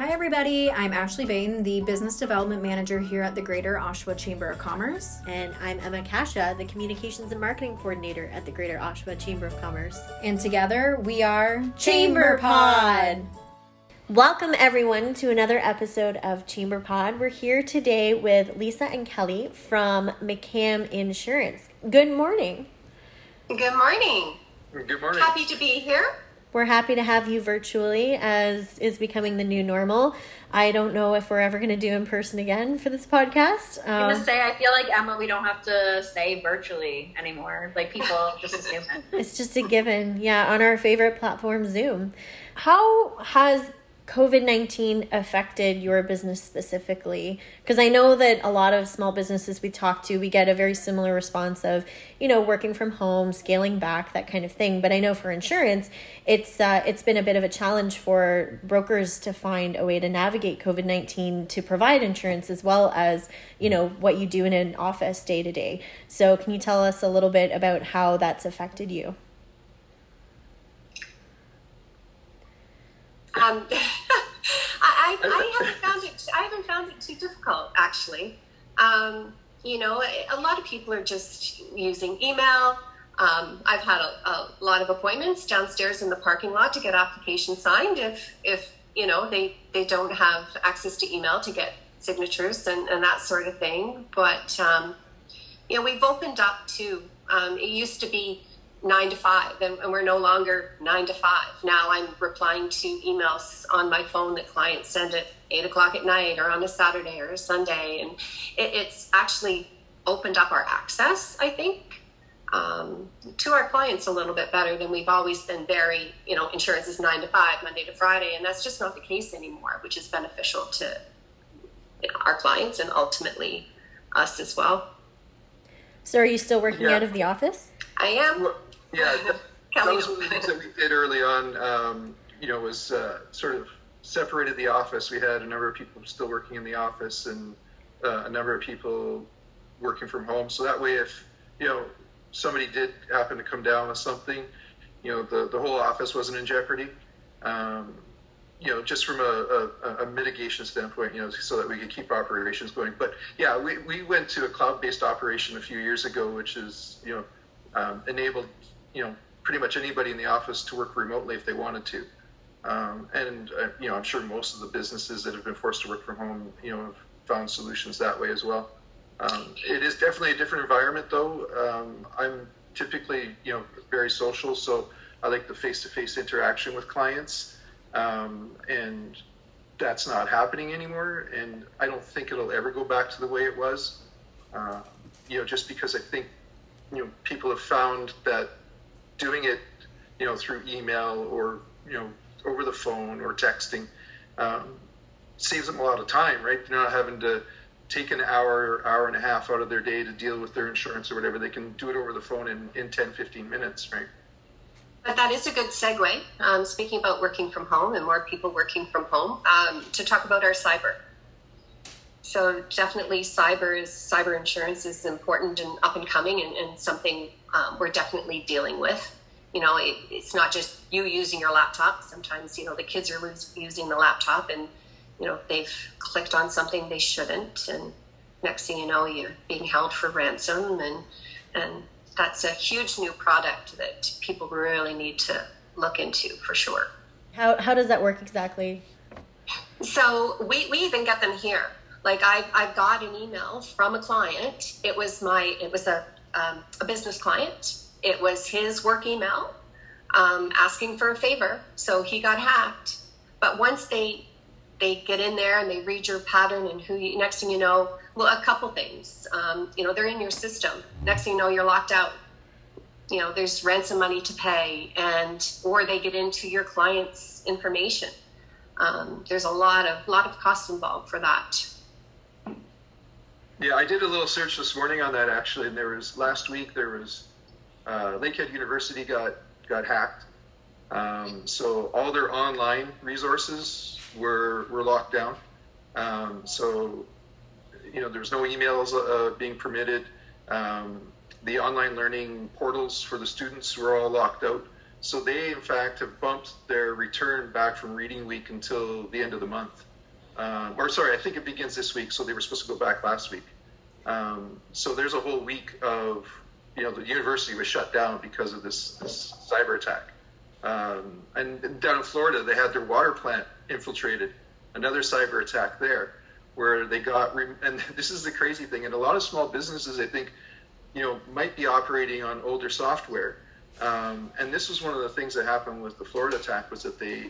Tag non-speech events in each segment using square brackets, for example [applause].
Hi, everybody. I'm Ashley Bain, the Business Development Manager here at the Greater Oshawa Chamber of Commerce. And I'm Emma Kasha, the Communications and Marketing Coordinator at the Greater Oshawa Chamber of Commerce. And together we are Chamber Pod. Welcome, everyone, to another episode of Chamber Pod. We're here today with Lisa and Kelly from McCam Insurance. Good morning. Good morning. Good morning. Happy to be here. We're happy to have you virtually as is becoming the new normal. I don't know if we're ever going to do in person again for this podcast. Um, I must say, I feel like Emma, we don't have to say virtually anymore. Like people [laughs] just assume it. It's just a given. Yeah, on our favorite platform, Zoom. How has COVID 19 affected your business specifically? Because I know that a lot of small businesses we talk to, we get a very similar response of, you know, working from home, scaling back, that kind of thing. But I know for insurance, it's uh, it's been a bit of a challenge for brokers to find a way to navigate COVID 19 to provide insurance as well as, you know, what you do in an office day to day. So, can you tell us a little bit about how that's affected you? Um, I, I, haven't found it. I haven't found it too difficult, actually. Um, you know, a lot of people are just using email. Um, I've had a, a, lot of appointments downstairs in the parking lot to get applications signed. If if you know they they don't have access to email to get signatures and, and that sort of thing. But um, you know, we've opened up to. Um, it used to be nine to five, and, and, we're no longer nine to five. Now I'm replying to emails on my phone that clients send at eight o'clock at night or on a Saturday or a Sunday, and it, it's actually opened up our access, I think, um, to our clients a little bit better than we've always been very, you know, insurance is nine to five, Monday to Friday, and that's just not the case anymore, which is beneficial to you know, our clients and ultimately us as well. So, are you still working yeah. out of the office? I am. Yeah, [laughs] that, was one of the things that we did early on. Um, you know, was uh, sort of separated the office. We had a number of people still working in the office and uh, a number of people working from home. So that way, if you know somebody did happen to come down with something, you know, the the whole office wasn't in jeopardy. Um, you know, just from a, a, a, mitigation standpoint, you know, so that we could keep operations going. But yeah, we, we went to a cloud-based operation a few years ago, which is, you know, um, enabled you know pretty much anybody in the office to work remotely if they wanted to. Um, and uh, you know, I'm sure most of the businesses that have been forced to work from home, you know, have found solutions that way as well. Um, it is definitely a different environment, though. Um, I'm typically, you know, very social, so I like the face-to-face interaction with clients, um, and that's not happening anymore. And I don't think it'll ever go back to the way it was. Uh, you know, just because I think, you know, people have found that doing it, you know, through email or you know over the phone or texting um, saves them a lot of time, right? They're not having to take an hour, hour and a half out of their day to deal with their insurance or whatever. They can do it over the phone in, in 10, 15 minutes, right? But that is a good segue. Um, speaking about working from home and more people working from home, um, to talk about our cyber. So definitely, cyber is cyber insurance is important and up and coming, and, and something um, we're definitely dealing with. You know, it, it's not just you using your laptop. Sometimes, you know, the kids are using the laptop and, you know, they've clicked on something they shouldn't. And next thing you know, you're being held for ransom. And, and that's a huge new product that people really need to look into for sure. How, how does that work exactly? So we, we even get them here. Like I, I got an email from a client. It was my, it was a um, a business client. It was his work email um, asking for a favor, so he got hacked. But once they they get in there and they read your pattern and who you, next thing you know, well, a couple things. Um, you know, they're in your system. Next thing you know, you're locked out. You know, there's ransom money to pay, and or they get into your client's information. Um, there's a lot of lot of cost involved for that. Yeah, I did a little search this morning on that actually, and there was last week there was uh, Lakehead University got got hacked, um, so all their online resources were were locked down. Um, so you know there's no emails uh, being permitted. Um, the online learning portals for the students were all locked out. So they in fact have bumped their return back from reading week until the end of the month. Uh, or sorry, I think it begins this week. So they were supposed to go back last week. Um, so there's a whole week of, you know, the university was shut down because of this, this cyber attack. Um, and down in Florida, they had their water plant infiltrated, another cyber attack there, where they got, and [laughs] this is the crazy thing, and a lot of small businesses, I think, you know, might be operating on older software. Um, and this was one of the things that happened with the Florida attack was that they,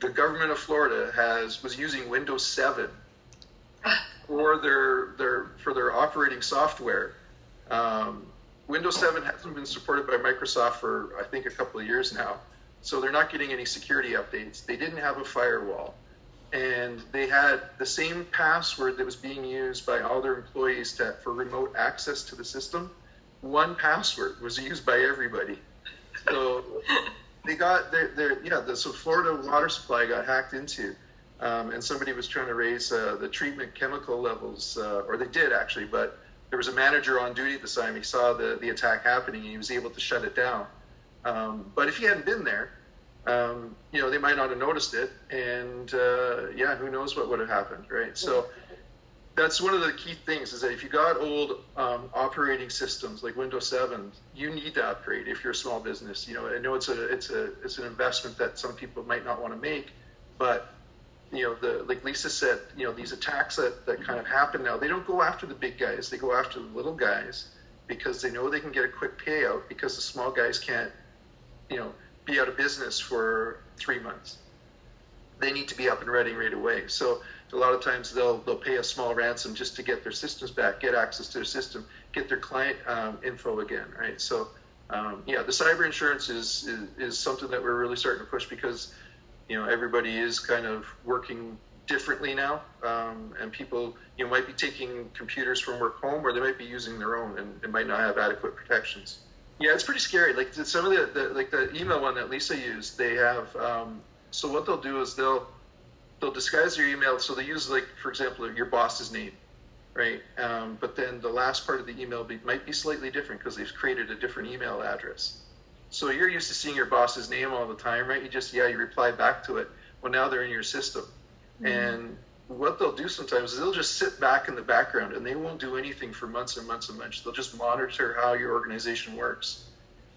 the government of Florida has was using Windows 7 for their their for their operating software. Um, Windows 7 hasn't been supported by Microsoft for I think a couple of years now, so they're not getting any security updates. They didn't have a firewall, and they had the same password that was being used by all their employees to, for remote access to the system. One password was used by everybody. So [laughs] they got their, their yeah. The, so Florida water supply got hacked into, um, and somebody was trying to raise uh, the treatment chemical levels, uh, or they did actually, but there was a manager on duty at the time. He saw the, the attack happening and he was able to shut it down. Um, but if he hadn't been there, um, you know, they might not have noticed it. And uh, yeah, who knows what would have happened, right? So that's one of the key things is that if you got old um, operating systems like Windows 7, you need to upgrade if you're a small business. You know, I know it's a it's a it's an investment that some people might not want to make, but you know, the like Lisa said, you know, these attacks that, that kind of happen now, they don't go after the big guys, they go after the little guys because they know they can get a quick payout because the small guys can't, you know, be out of business for three months. They need to be up and running right away. So a lot of times they'll they'll pay a small ransom just to get their systems back, get access to their system, get their client um, info again, right? So um, yeah, the cyber insurance is, is is something that we're really starting to push because you know everybody is kind of working differently now, um, and people you know might be taking computers from work home, or they might be using their own, and it might not have adequate protections. Yeah, it's pretty scary. Like some of the, the like the email one that Lisa used, they have. Um, so what they'll do is they'll they'll disguise your email. So they use like for example your boss's name, right? Um, but then the last part of the email be, might be slightly different because they've created a different email address. So you're used to seeing your boss's name all the time, right? You just yeah, you reply back to it. Well, now they're in your system, mm-hmm. and what they'll do sometimes is they'll just sit back in the background and they won't do anything for months and months and months. They'll just monitor how your organization works,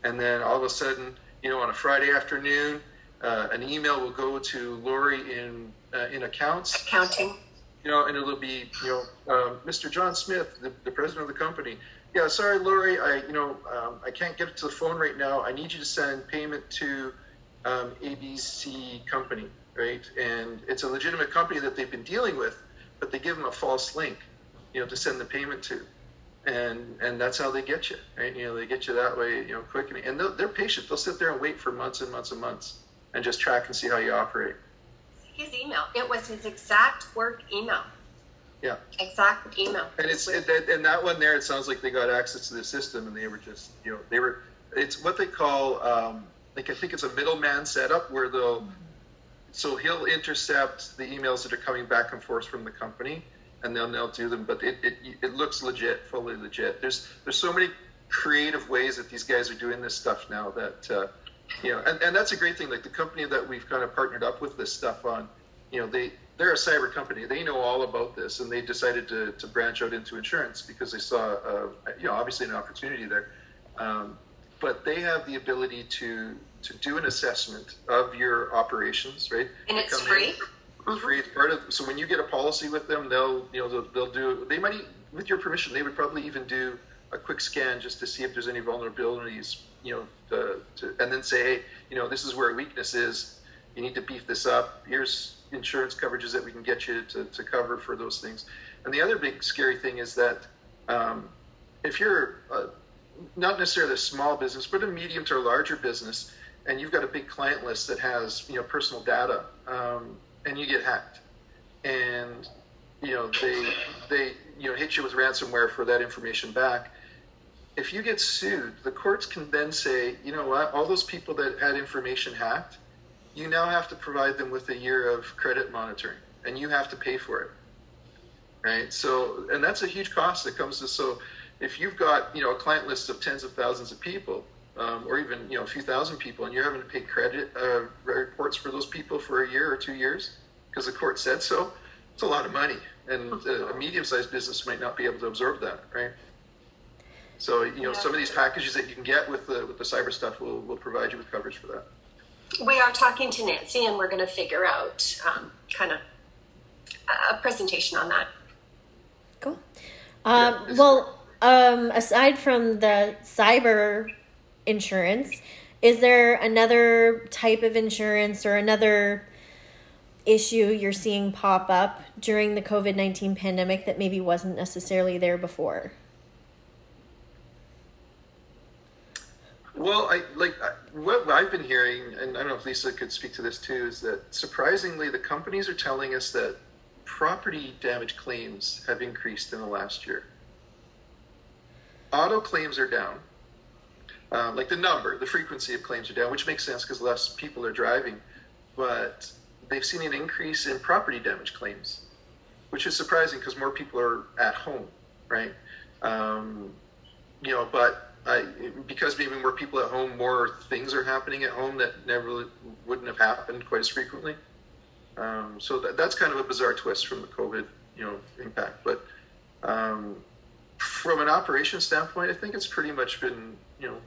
and then all of a sudden, you know, on a Friday afternoon, uh, an email will go to Lori in uh, in accounts. Accounting. You know, and it'll be you know, um, Mr. John Smith, the, the president of the company yeah, sorry, Lori, I you know um, I can't get to the phone right now. I need you to send payment to um, ABC Company, right? And it's a legitimate company that they've been dealing with, but they give them a false link, you know, to send the payment to, and and that's how they get you, right? You know, they get you that way, you know, quick and, and they're patient. They'll sit there and wait for months and months and months, and just track and see how you operate. His email. It was his exact work email. Yeah. Exact email. And it's it, and that one there, it sounds like they got access to the system, and they were just you know they were it's what they call um, like I think it's a middleman setup where they'll so he'll intercept the emails that are coming back and forth from the company, and then they'll do them. But it, it it looks legit, fully legit. There's there's so many creative ways that these guys are doing this stuff now that uh, you know, and, and that's a great thing. Like the company that we've kind of partnered up with this stuff on, you know, they they're a cyber company. They know all about this, and they decided to, to branch out into insurance because they saw, uh, you know, obviously an opportunity there. Um, but they have the ability to to do an assessment of your operations, right? And it's free. In, free. It's part of. So when you get a policy with them, they'll you know they'll, they'll do. They might, with your permission, they would probably even do a quick scan just to see if there's any vulnerabilities, you know, to, to, and then say, hey, you know, this is where a weakness is. You need to beef this up. Here's insurance coverages that we can get you to, to cover for those things. And the other big scary thing is that um, if you're not necessarily a small business, but a medium to a larger business, and you've got a big client list that has you know personal data, um, and you get hacked, and you know they they you know hit you with ransomware for that information back. If you get sued, the courts can then say, you know what, all those people that had information hacked, you now have to provide them with a year of credit monitoring, and you have to pay for it, right? So, and that's a huge cost that comes to so. If you've got you know a client list of tens of thousands of people, um, or even you know a few thousand people, and you're having to pay credit uh, reports for those people for a year or two years because the court said so, it's a lot of money, and a medium-sized business might not be able to absorb that, right? So you know, yeah. some of these packages that you can get with the with the cyber stuff will will provide you with coverage for that. We are talking to Nancy, and we're going to figure out um, kind of a presentation on that. Cool. Um, yeah, well, um, aside from the cyber insurance, is there another type of insurance or another issue you're seeing pop up during the COVID 19 pandemic that maybe wasn't necessarily there before? Well, I like what I've been hearing, and I don't know if Lisa could speak to this too, is that surprisingly the companies are telling us that property damage claims have increased in the last year. Auto claims are down, um, like the number, the frequency of claims are down, which makes sense because less people are driving. But they've seen an increase in property damage claims, which is surprising because more people are at home, right? Um, you know, but I, because maybe more people at home, more things are happening at home that never wouldn't have happened quite as frequently. Um, so that, that's kind of a bizarre twist from the COVID, you know, impact. But um, from an operation standpoint, I think it's pretty much been, you know,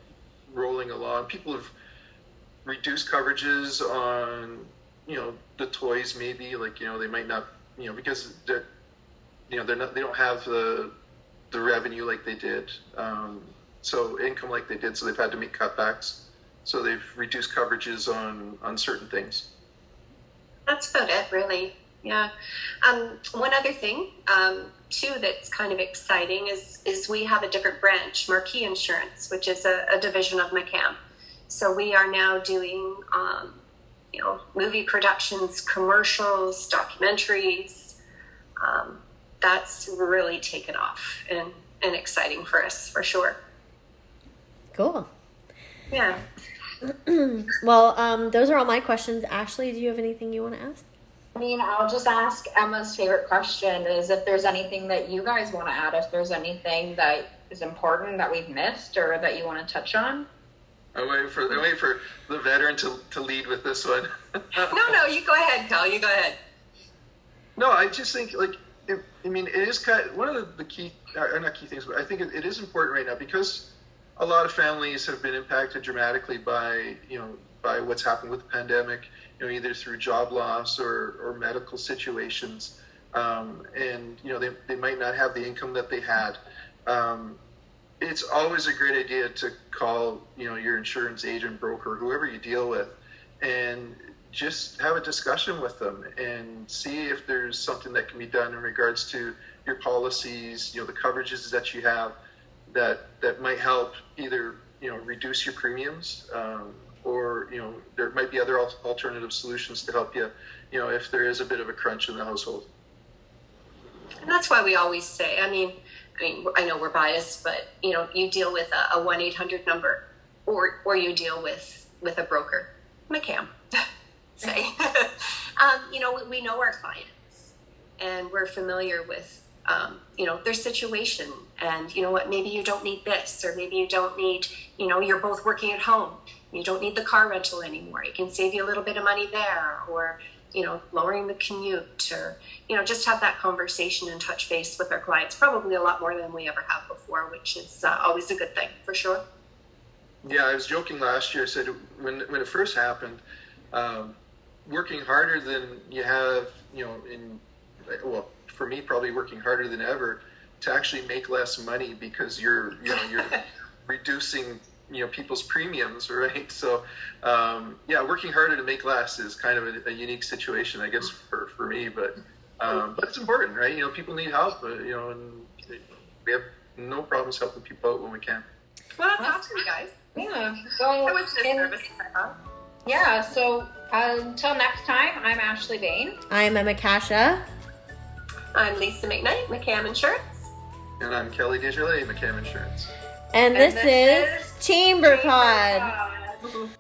rolling along. People have reduced coverages on, you know, the toys maybe, like, you know, they might not, you know, because they're, you know, they're not, they don't have the, the revenue like they did. Um, so income like they did, so they've had to make cutbacks. So they've reduced coverages on, on certain things. That's about it, really. Yeah. Um, one other thing, um, too, that's kind of exciting is is we have a different branch, Marquee Insurance, which is a, a division of McCam. So we are now doing, um, you know, movie productions, commercials, documentaries. Um, that's really taken off and, and exciting for us, for sure. Cool. Yeah. [clears throat] well, um, those are all my questions. Ashley, do you have anything you want to ask? I mean, I'll just ask Emma's favorite question is if there's anything that you guys want to add, if there's anything that is important that we've missed or that you want to touch on. I'm waiting for I'm waiting for the veteran to, to lead with this one. [laughs] no, no, you go ahead, Cal. You go ahead. No, I just think like it, I mean it is kind of, one of the, the key uh, not key things, but I think it, it is important right now because a lot of families have been impacted dramatically by you know by what's happened with the pandemic. You know, either through job loss or, or medical situations, um, and you know they, they might not have the income that they had. Um, it's always a great idea to call you know your insurance agent, broker, whoever you deal with, and just have a discussion with them and see if there's something that can be done in regards to your policies, you know, the coverages that you have that that might help either you know reduce your premiums um, or you know there might be other alternative solutions to help you you know if there is a bit of a crunch in the household. And that's why we always say i mean i mean i know we're biased but you know you deal with a 1-800 number or or you deal with with a broker mccam [laughs] say. [laughs] Um, you know we, we know our clients and we're familiar with um, you know their situation. And you know what maybe you don't need this or maybe you don't need you know you're both working at home. You don't need the car rental anymore. It can save you a little bit of money there or you know lowering the commute or you know just have that conversation and touch base with our clients probably a lot more than we ever have before which is uh, always a good thing for sure. Yeah i was joking last year. I said when, when it first happened um, working harder than you have you know in well for me probably working harder than ever to actually make less money because you're you know you're [laughs] reducing you know people's premiums right? So um, yeah working harder to make less is kind of a, a unique situation i guess for, for me but um, but it's important right? You know people need help uh, you know and we have no problems helping people out when we can. Well that's awesome guys. Yeah well I was in, nervous yeah so until next time i'm ashley bain. I'm emma kasha I'm Lisa McKnight, McCam Insurance. And I'm Kelly Desjardins, McCam Insurance. And, and this, this, is Chamber, Chamber Pod. Pod.